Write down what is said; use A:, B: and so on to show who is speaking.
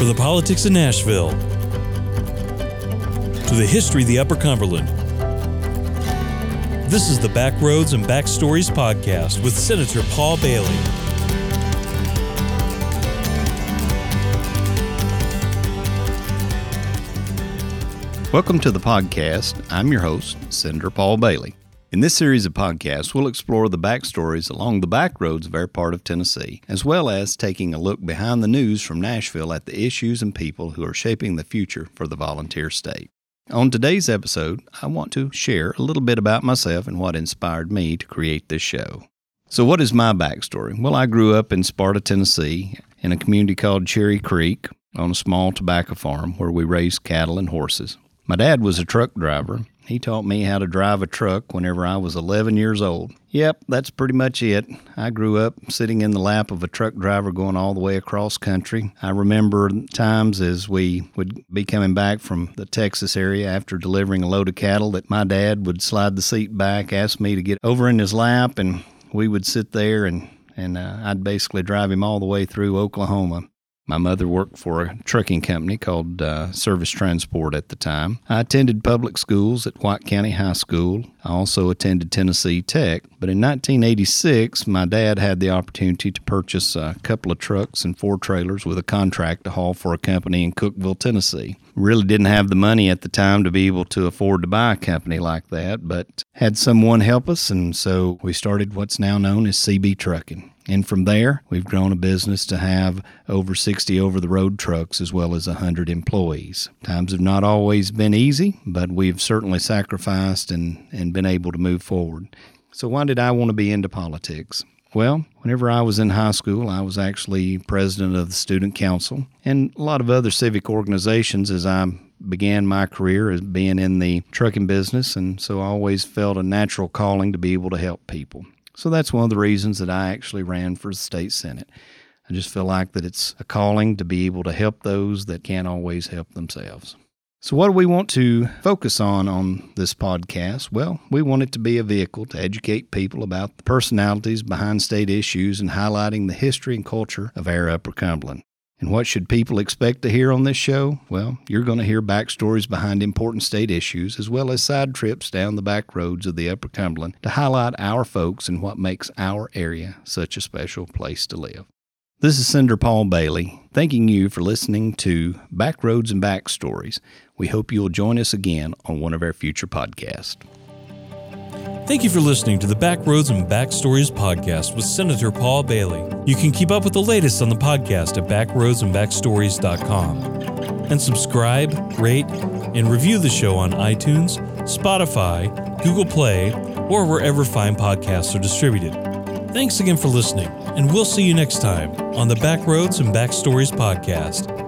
A: From the politics of Nashville to the history of the Upper Cumberland. This is the Backroads and Backstories podcast with Senator Paul Bailey.
B: Welcome to the podcast. I'm your host, Senator Paul Bailey. In this series of podcasts, we'll explore the backstories along the back roads of our part of Tennessee, as well as taking a look behind the news from Nashville at the issues and people who are shaping the future for the volunteer state. On today's episode, I want to share a little bit about myself and what inspired me to create this show. So, what is my backstory? Well, I grew up in Sparta, Tennessee, in a community called Cherry Creek on a small tobacco farm where we raised cattle and horses. My dad was a truck driver. He taught me how to drive a truck whenever I was 11 years old. Yep, that's pretty much it. I grew up sitting in the lap of a truck driver going all the way across country. I remember times as we would be coming back from the Texas area after delivering a load of cattle that my dad would slide the seat back, ask me to get over in his lap, and we would sit there and and uh, I'd basically drive him all the way through Oklahoma. My mother worked for a trucking company called uh, Service Transport at the time. I attended public schools at White County High School. I also attended Tennessee Tech. But in 1986, my dad had the opportunity to purchase a couple of trucks and four trailers with a contract to haul for a company in Cookeville, Tennessee. Really didn't have the money at the time to be able to afford to buy a company like that, but had someone help us, and so we started what's now known as CB Trucking. And from there, we've grown a business to have over 60 over the road trucks as well as 100 employees. Times have not always been easy, but we've certainly sacrificed and, and been able to move forward. So, why did I want to be into politics? Well, whenever I was in high school, I was actually president of the student council and a lot of other civic organizations as I began my career as being in the trucking business, and so I always felt a natural calling to be able to help people. So that's one of the reasons that I actually ran for the state senate. I just feel like that it's a calling to be able to help those that can't always help themselves. So, what do we want to focus on on this podcast? Well, we want it to be a vehicle to educate people about the personalities behind state issues and highlighting the history and culture of our Upper Cumberland. And what should people expect to hear on this show? Well, you're going to hear backstories behind important state issues, as well as side trips down the back roads of the Upper Cumberland to highlight our folks and what makes our area such a special place to live. This is Senator Paul Bailey, thanking you for listening to Backroads and Backstories. We hope you'll join us again on one of our future podcasts.
A: Thank you for listening to the Backroads and Backstories podcast with Senator Paul Bailey. You can keep up with the latest on the podcast at backroadsandbackstories.com. And subscribe, rate, and review the show on iTunes, Spotify, Google Play, or wherever fine podcasts are distributed. Thanks again for listening, and we'll see you next time on the Backroads and Backstories podcast.